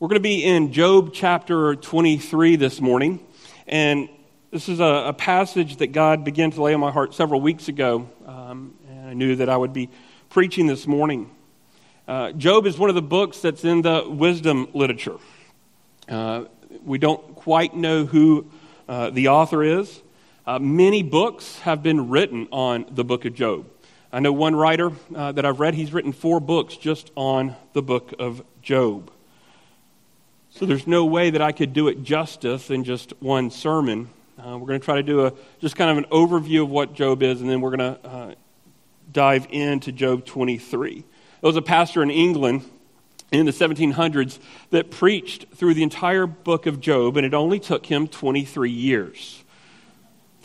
We're going to be in Job chapter 23 this morning. And this is a, a passage that God began to lay on my heart several weeks ago. Um, and I knew that I would be preaching this morning. Uh, Job is one of the books that's in the wisdom literature. Uh, we don't quite know who uh, the author is. Uh, many books have been written on the book of Job. I know one writer uh, that I've read, he's written four books just on the book of Job. So there's no way that I could do it justice in just one sermon. Uh, we're going to try to do a just kind of an overview of what Job is, and then we're going to uh, dive into Job 23. There was a pastor in England in the 1700s that preached through the entire book of Job, and it only took him 23 years.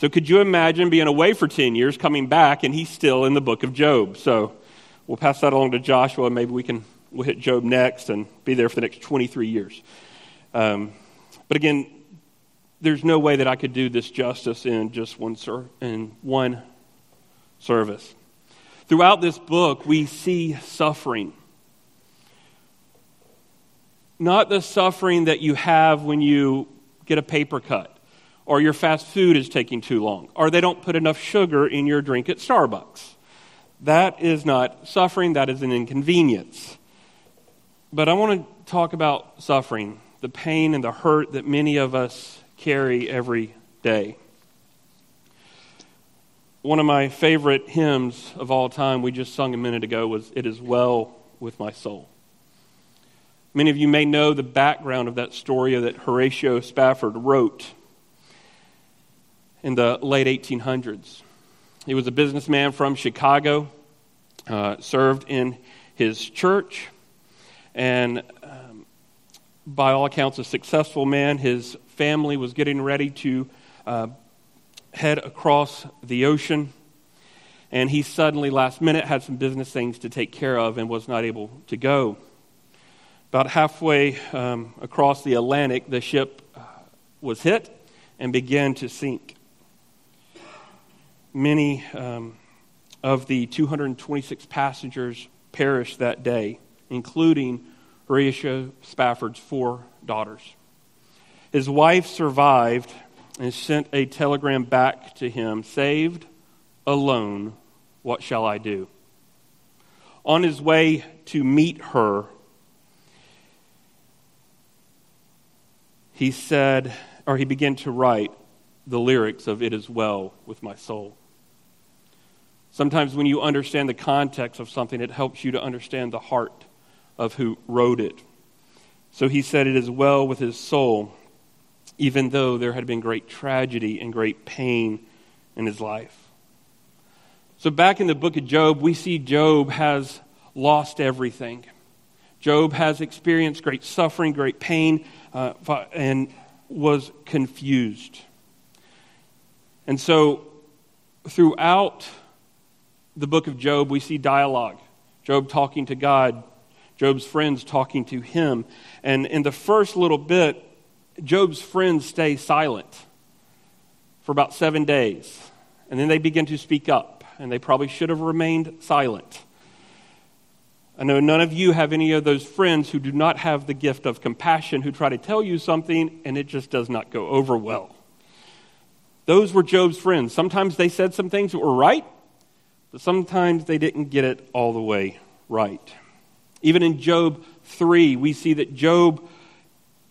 So could you imagine being away for 10 years, coming back, and he's still in the book of Job? So we'll pass that along to Joshua. And maybe we can we'll hit Job next and be there for the next 23 years. Um, but again, there's no way that I could do this justice in just one ser- in one service. Throughout this book, we see suffering. Not the suffering that you have when you get a paper cut, or your fast food is taking too long, or they don't put enough sugar in your drink at Starbucks. That is not suffering, that is an inconvenience. But I want to talk about suffering, the pain and the hurt that many of us carry every day. One of my favorite hymns of all time we just sung a minute ago was It Is Well with My Soul. Many of you may know the background of that story that Horatio Spafford wrote in the late 1800s. He was a businessman from Chicago, uh, served in his church and um, by all accounts, a successful man. His family was getting ready to uh, head across the ocean, and he suddenly, last minute, had some business things to take care of and was not able to go. About halfway um, across the Atlantic, the ship uh, was hit and began to sink. Many um, of the 226 passengers perished that day including Horatio Spafford's four daughters. His wife survived and sent a telegram back to him Saved, alone, what shall I do? On his way to meet her, he said, or he began to write the lyrics of It Is Well with My Soul. Sometimes when you understand the context of something, it helps you to understand the heart of who wrote it. So he said It is well with his soul, even though there had been great tragedy and great pain in his life. So back in the book of Job, we see Job has lost everything. Job has experienced great suffering, great pain, uh, and was confused. And so throughout the book of Job, we see dialogue. Job talking to God, Job's friends talking to him. And in the first little bit, Job's friends stay silent for about seven days. And then they begin to speak up, and they probably should have remained silent. I know none of you have any of those friends who do not have the gift of compassion, who try to tell you something and it just does not go over well. Those were Job's friends. Sometimes they said some things that were right, but sometimes they didn't get it all the way right. Even in Job 3, we see that Job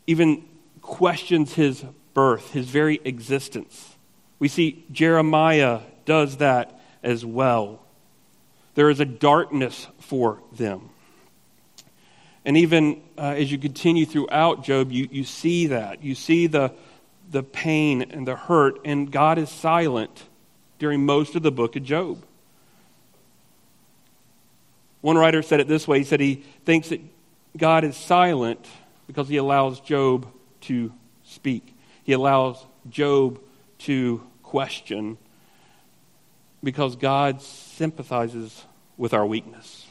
even questions his birth, his very existence. We see Jeremiah does that as well. There is a darkness for them. And even uh, as you continue throughout Job, you, you see that. You see the, the pain and the hurt, and God is silent during most of the book of Job. One writer said it this way he said he thinks that God is silent because he allows Job to speak, he allows Job to question because God sympathizes with our weakness.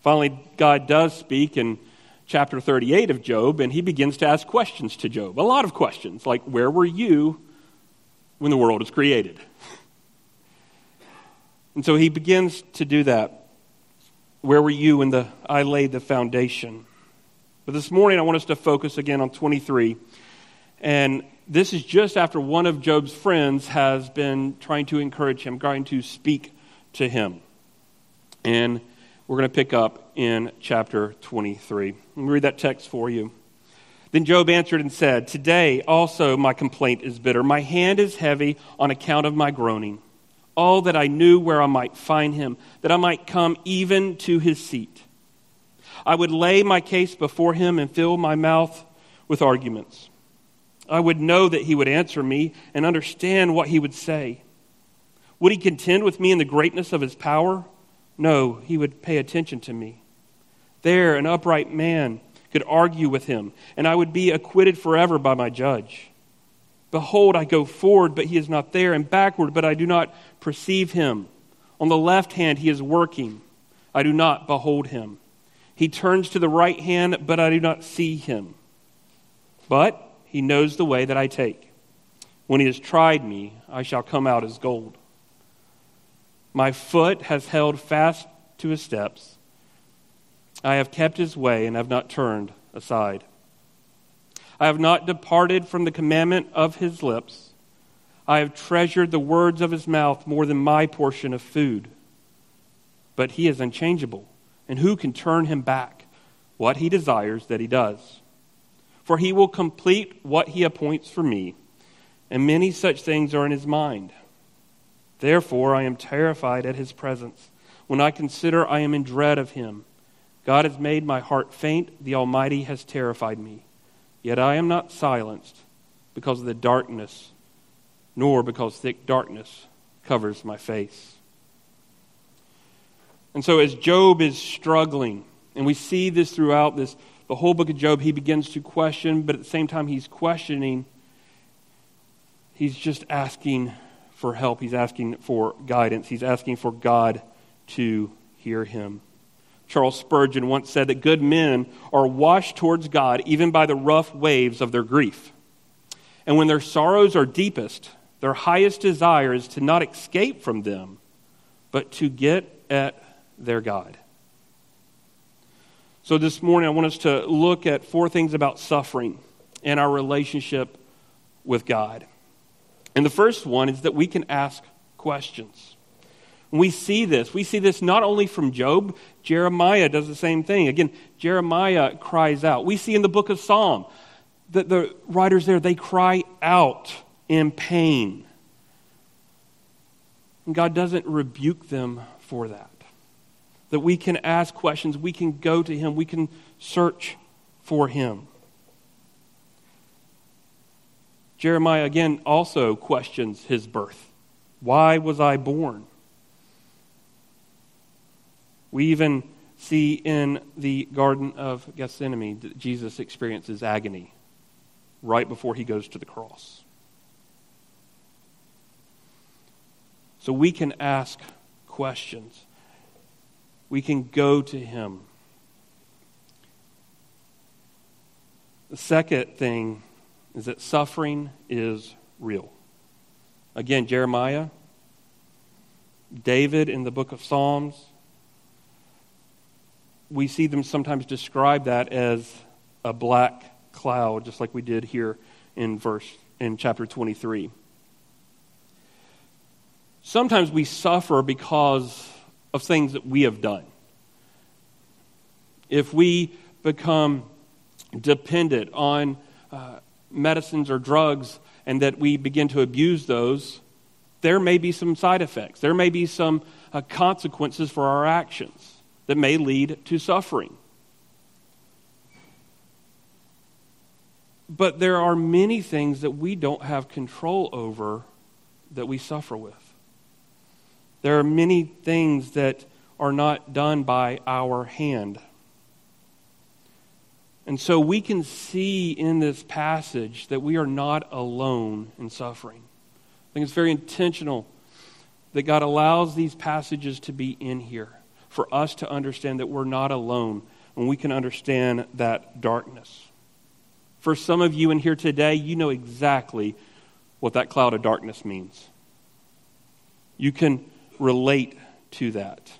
Finally, God does speak in chapter 38 of Job, and he begins to ask questions to Job. A lot of questions, like, Where were you when the world was created? And so he begins to do that. Where were you when the, I laid the foundation? But this morning, I want us to focus again on 23. And this is just after one of Job's friends has been trying to encourage him, trying to speak to him. And we're going to pick up in chapter 23. Let me read that text for you. Then Job answered and said, Today also my complaint is bitter. My hand is heavy on account of my groaning. All that I knew where I might find him, that I might come even to his seat. I would lay my case before him and fill my mouth with arguments. I would know that he would answer me and understand what he would say. Would he contend with me in the greatness of his power? No, he would pay attention to me. There, an upright man could argue with him, and I would be acquitted forever by my judge. Behold, I go forward, but he is not there, and backward, but I do not perceive him. On the left hand, he is working. I do not behold him. He turns to the right hand, but I do not see him. But he knows the way that I take. When he has tried me, I shall come out as gold. My foot has held fast to his steps. I have kept his way and have not turned aside. I have not departed from the commandment of his lips. I have treasured the words of his mouth more than my portion of food. But he is unchangeable and who can turn him back? What he desires that he does. For he will complete what he appoints for me, and many such things are in his mind. Therefore, I am terrified at his presence. When I consider I am in dread of him, God has made my heart faint, the Almighty has terrified me. Yet I am not silenced because of the darkness, nor because thick darkness covers my face. And so, as Job is struggling, and we see this throughout this, the whole book of Job, he begins to question, but at the same time, he's questioning. He's just asking for help. He's asking for guidance. He's asking for God to hear him. Charles Spurgeon once said that good men are washed towards God even by the rough waves of their grief. And when their sorrows are deepest, their highest desire is to not escape from them, but to get at their God. So, this morning, I want us to look at four things about suffering and our relationship with God. And the first one is that we can ask questions. We see this. We see this not only from Job, Jeremiah does the same thing. Again, Jeremiah cries out. We see in the book of Psalm that the writers there, they cry out in pain. And God doesn't rebuke them for that that we can ask questions, we can go to Him, we can search for Him. Jeremiah again also questions his birth. Why was I born? We even see in the Garden of Gethsemane that Jesus experiences agony right before he goes to the cross. So we can ask questions we can go to him. The second thing is that suffering is real. Again, Jeremiah, David in the book of Psalms, we see them sometimes describe that as a black cloud, just like we did here in verse in chapter 23. Sometimes we suffer because of things that we have done. If we become dependent on uh, medicines or drugs and that we begin to abuse those, there may be some side effects. There may be some uh, consequences for our actions that may lead to suffering. But there are many things that we don't have control over that we suffer with. There are many things that are not done by our hand. And so we can see in this passage that we are not alone in suffering. I think it's very intentional that God allows these passages to be in here for us to understand that we're not alone and we can understand that darkness. For some of you in here today, you know exactly what that cloud of darkness means. You can relate to that.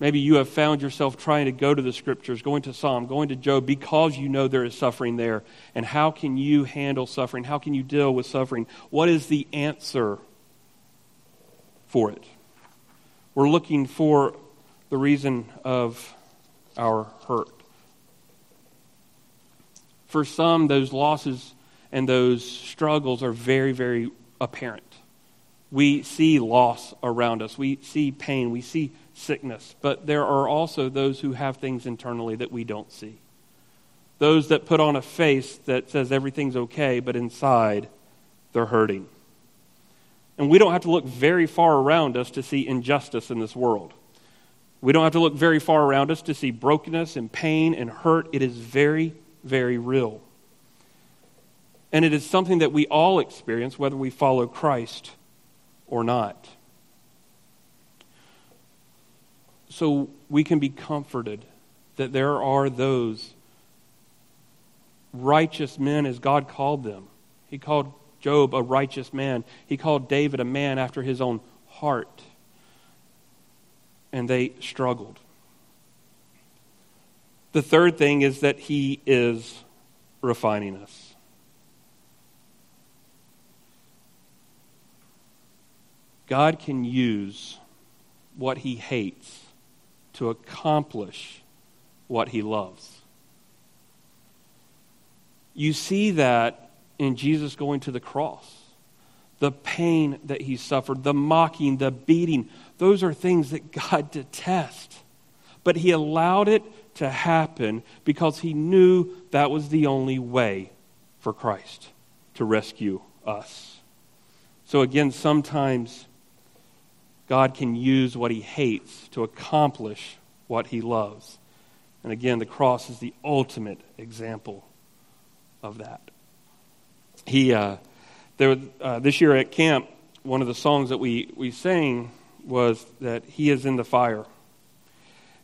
Maybe you have found yourself trying to go to the scriptures, going to Psalm, going to Job because you know there is suffering there. And how can you handle suffering? How can you deal with suffering? What is the answer for it? We're looking for the reason of our hurt. For some, those losses and those struggles are very, very apparent. We see loss around us, we see pain, we see sickness, but there are also those who have things internally that we don't see. Those that put on a face that says everything's okay, but inside they're hurting. And we don't have to look very far around us to see injustice in this world. We don't have to look very far around us to see brokenness and pain and hurt. It is very, very real. And it is something that we all experience, whether we follow Christ or not. So we can be comforted that there are those righteous men as God called them. He called Job a righteous man, he called David a man after his own heart. And they struggled. The third thing is that he is refining us. God can use what he hates to accomplish what he loves. You see that in Jesus going to the cross. The pain that he suffered, the mocking, the beating, those are things that God detests. But he allowed it to happen because he knew that was the only way for Christ to rescue us. So, again, sometimes God can use what he hates to accomplish what he loves. And again, the cross is the ultimate example of that. He, uh, there, uh, this year at camp, one of the songs that we, we sang was that He is in the fire.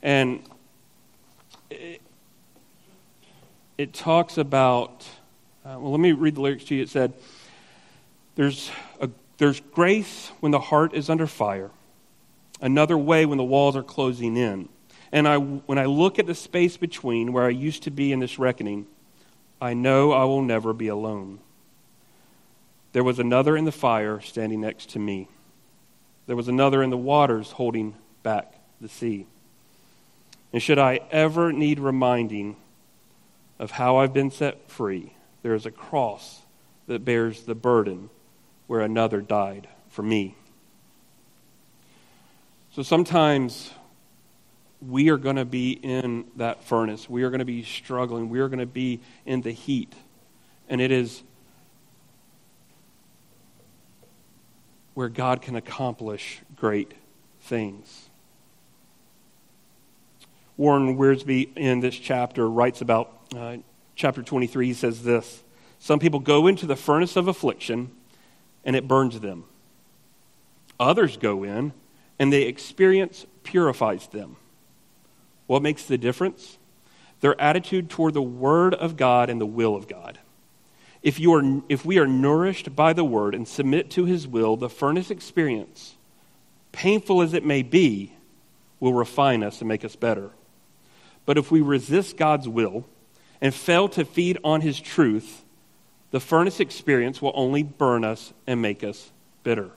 And it, it talks about, uh, well, let me read the lyrics to you. It said, There's a there's grace when the heart is under fire, another way when the walls are closing in. And I, when I look at the space between where I used to be in this reckoning, I know I will never be alone. There was another in the fire standing next to me. There was another in the waters holding back the sea. And should I ever need reminding of how I've been set free, there is a cross that bears the burden where another died for me. So sometimes we are going to be in that furnace. We are going to be struggling. We are going to be in the heat. And it is where God can accomplish great things. Warren Wiersbe in this chapter writes about uh, chapter 23. He says this Some people go into the furnace of affliction and it burns them. Others go in and the experience purifies them. What makes the difference? Their attitude toward the Word of God and the will of God. If, you are, if we are nourished by the Word and submit to His will, the furnace experience, painful as it may be, will refine us and make us better. But if we resist God's will and fail to feed on His truth, the furnace experience will only burn us and make us bitter.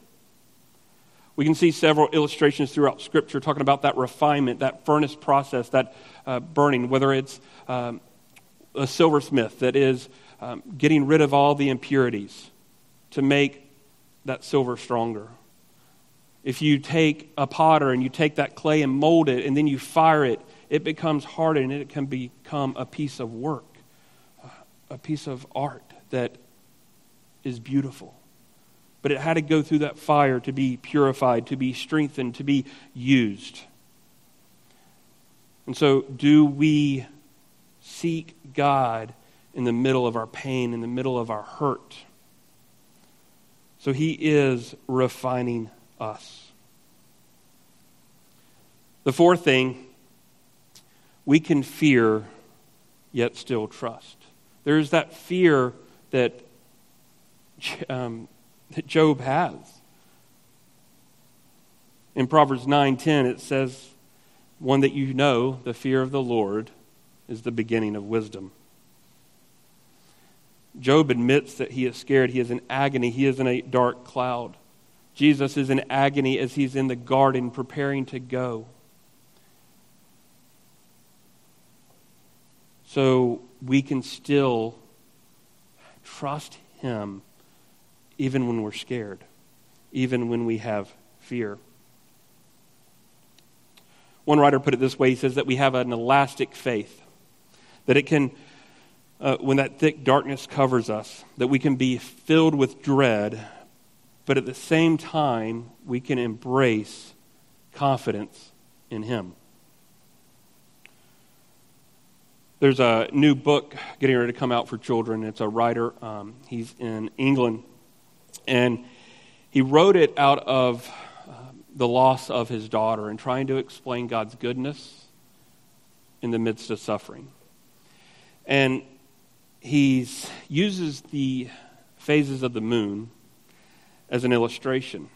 We can see several illustrations throughout Scripture talking about that refinement, that furnace process, that uh, burning, whether it's um, a silversmith that is um, getting rid of all the impurities to make that silver stronger. If you take a potter and you take that clay and mold it and then you fire it, it becomes hardened and it can become a piece of work, a piece of art that is beautiful. But it had to go through that fire to be purified, to be strengthened, to be used. And so, do we seek God in the middle of our pain, in the middle of our hurt? So, He is refining us. The fourth thing, we can fear yet still trust. There's that fear that, um, that Job has. In Proverbs 9:10 it says one that you know, the fear of the Lord, is the beginning of wisdom. Job admits that he is scared. He is in agony. He is in a dark cloud. Jesus is in agony as he's in the garden preparing to go. So we can still trust him even when we're scared, even when we have fear. One writer put it this way he says that we have an elastic faith, that it can, uh, when that thick darkness covers us, that we can be filled with dread, but at the same time, we can embrace confidence in Him. There's a new book getting ready to come out for children. It's a writer, um, he's in England, and he wrote it out of the loss of his daughter and trying to explain God's goodness in the midst of suffering. And he uses the phases of the moon as an illustration.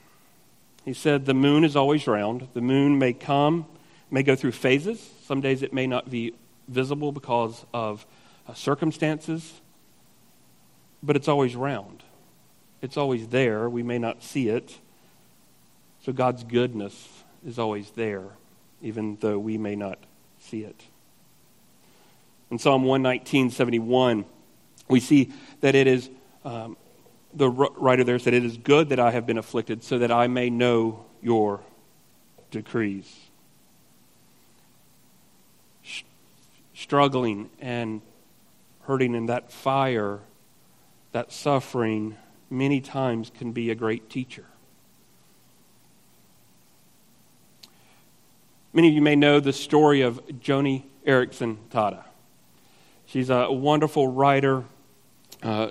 He said the moon is always round. The moon may come, may go through phases. Some days it may not be visible because of uh, circumstances, but it's always round. It's always there. We may not see it so God's goodness is always there, even though we may not see it. In Psalm 119, 71, we see that it is, um, the writer there said, It is good that I have been afflicted so that I may know your decrees. struggling and hurting in that fire, that suffering, many times can be a great teacher. Many of you may know the story of Joni Erickson Tada. She's a wonderful writer, uh,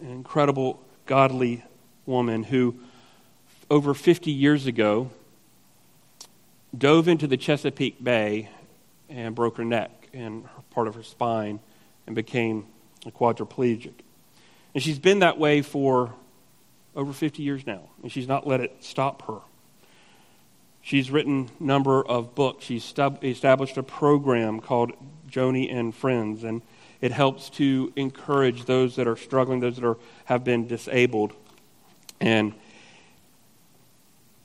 an incredible, godly woman who, over 50 years ago, dove into the Chesapeake Bay and broke her neck and part of her spine and became a quadriplegic. And she's been that way for over 50 years now, and she's not let it stop her. She's written a number of books. She's established a program called Joni and Friends, and it helps to encourage those that are struggling, those that are, have been disabled. And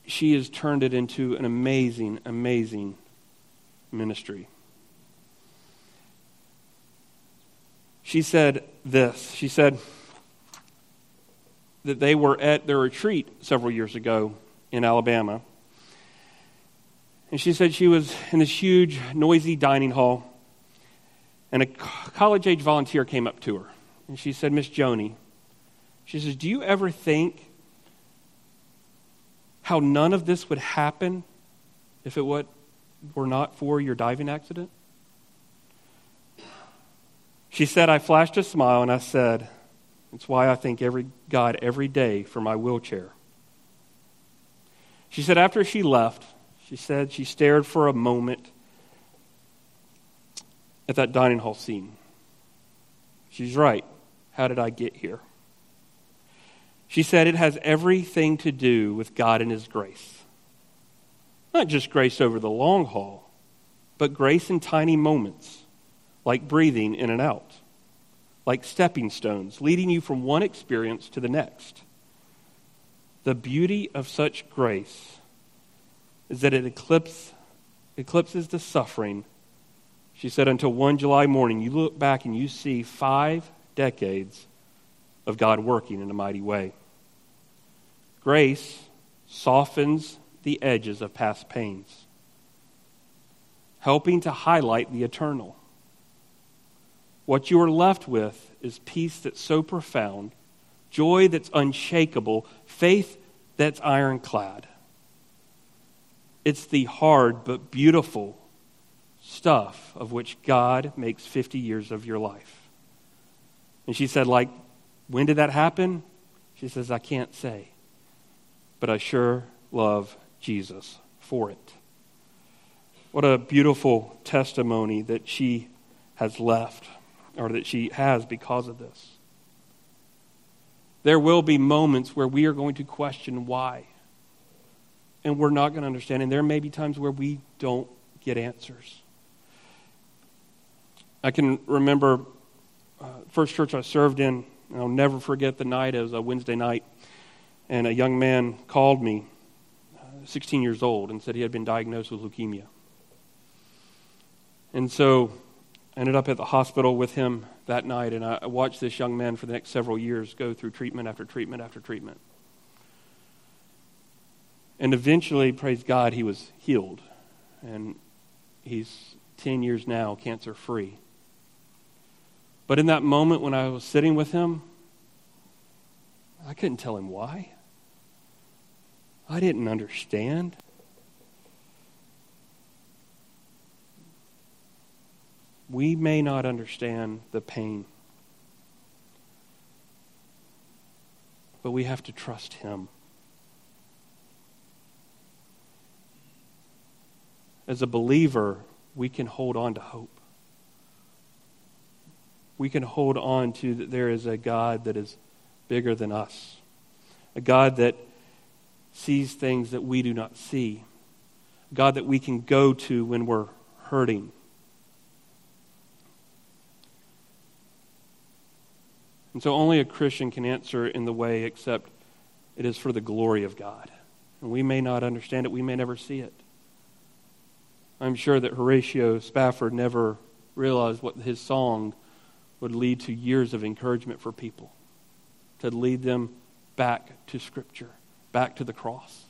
she has turned it into an amazing, amazing ministry. She said this. She said that they were at their retreat several years ago in Alabama and she said she was in this huge, noisy dining hall, and a college age volunteer came up to her. And she said, Miss Joni, she says, Do you ever think how none of this would happen if it were not for your diving accident? She said, I flashed a smile and I said, It's why I thank every God every day for my wheelchair. She said, after she left, she said she stared for a moment at that dining hall scene. She's right. How did I get here? She said it has everything to do with God and His grace. Not just grace over the long haul, but grace in tiny moments, like breathing in and out, like stepping stones, leading you from one experience to the next. The beauty of such grace is that it eclipse, eclipses the suffering. She said, until one July morning, you look back and you see five decades of God working in a mighty way. Grace softens the edges of past pains, helping to highlight the eternal. What you are left with is peace that's so profound, joy that's unshakable, faith that's ironclad. It's the hard but beautiful stuff of which God makes 50 years of your life. And she said, like, when did that happen? She says, I can't say. But I sure love Jesus for it. What a beautiful testimony that she has left, or that she has because of this. There will be moments where we are going to question why and we're not going to understand. And there may be times where we don't get answers. I can remember uh, first church I served in. I'll never forget the night. It was a Wednesday night, and a young man called me, uh, 16 years old, and said he had been diagnosed with leukemia. And so I ended up at the hospital with him that night, and I watched this young man for the next several years go through treatment after treatment after treatment. And eventually, praise God, he was healed. And he's 10 years now cancer free. But in that moment when I was sitting with him, I couldn't tell him why. I didn't understand. We may not understand the pain, but we have to trust Him. As a believer, we can hold on to hope. We can hold on to that there is a God that is bigger than us, a God that sees things that we do not see, a God that we can go to when we're hurting And so only a Christian can answer in the way except it is for the glory of God. And we may not understand it, we may never see it. I'm sure that Horatio Spafford never realized what his song would lead to years of encouragement for people, to lead them back to Scripture, back to the cross.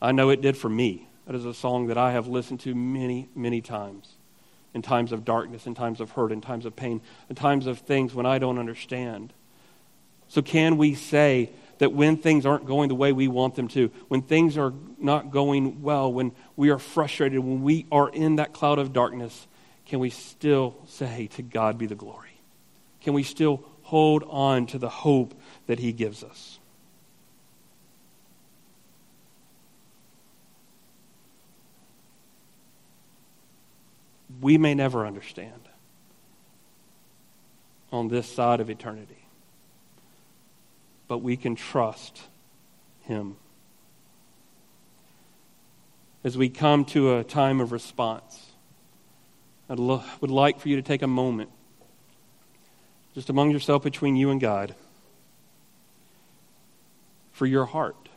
I know it did for me. That is a song that I have listened to many, many times in times of darkness, in times of hurt, in times of pain, in times of things when I don't understand. So, can we say that when things aren't going the way we want them to, when things are not going well, when we are frustrated, when we are in that cloud of darkness, can we still say, To God be the glory? Can we still hold on to the hope that He gives us? we may never understand on this side of eternity. But we can trust Him. As we come to a time of response, I would like for you to take a moment, just among yourself between you and God, for your heart.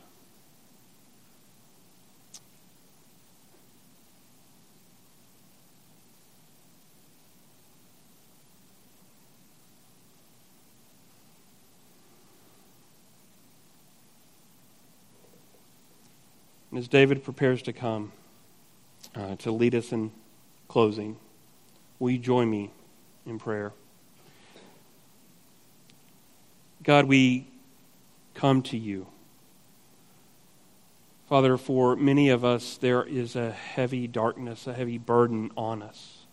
And as David prepares to come uh, to lead us in closing, will you join me in prayer? God, we come to you. Father, for many of us, there is a heavy darkness, a heavy burden on us.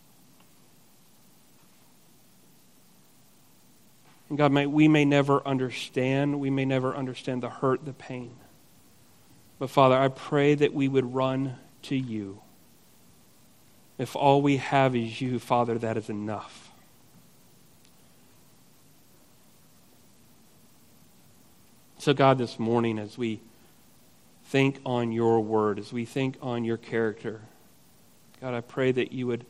And God, may, we may never understand, we may never understand the hurt, the pain. But Father, I pray that we would run to you. If all we have is you, Father, that is enough. So, God, this morning, as we think on your word, as we think on your character, God, I pray that you would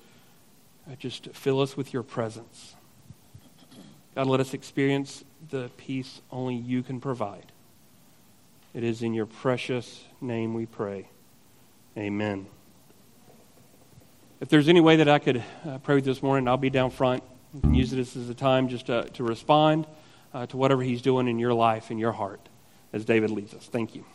uh, just fill us with your presence. God, let us experience the peace only you can provide. It is in your precious name we pray. Amen. If there's any way that I could uh, pray this morning, I'll be down front. Can use this as a time just to, to respond uh, to whatever He's doing in your life, in your heart, as David leads us. Thank you.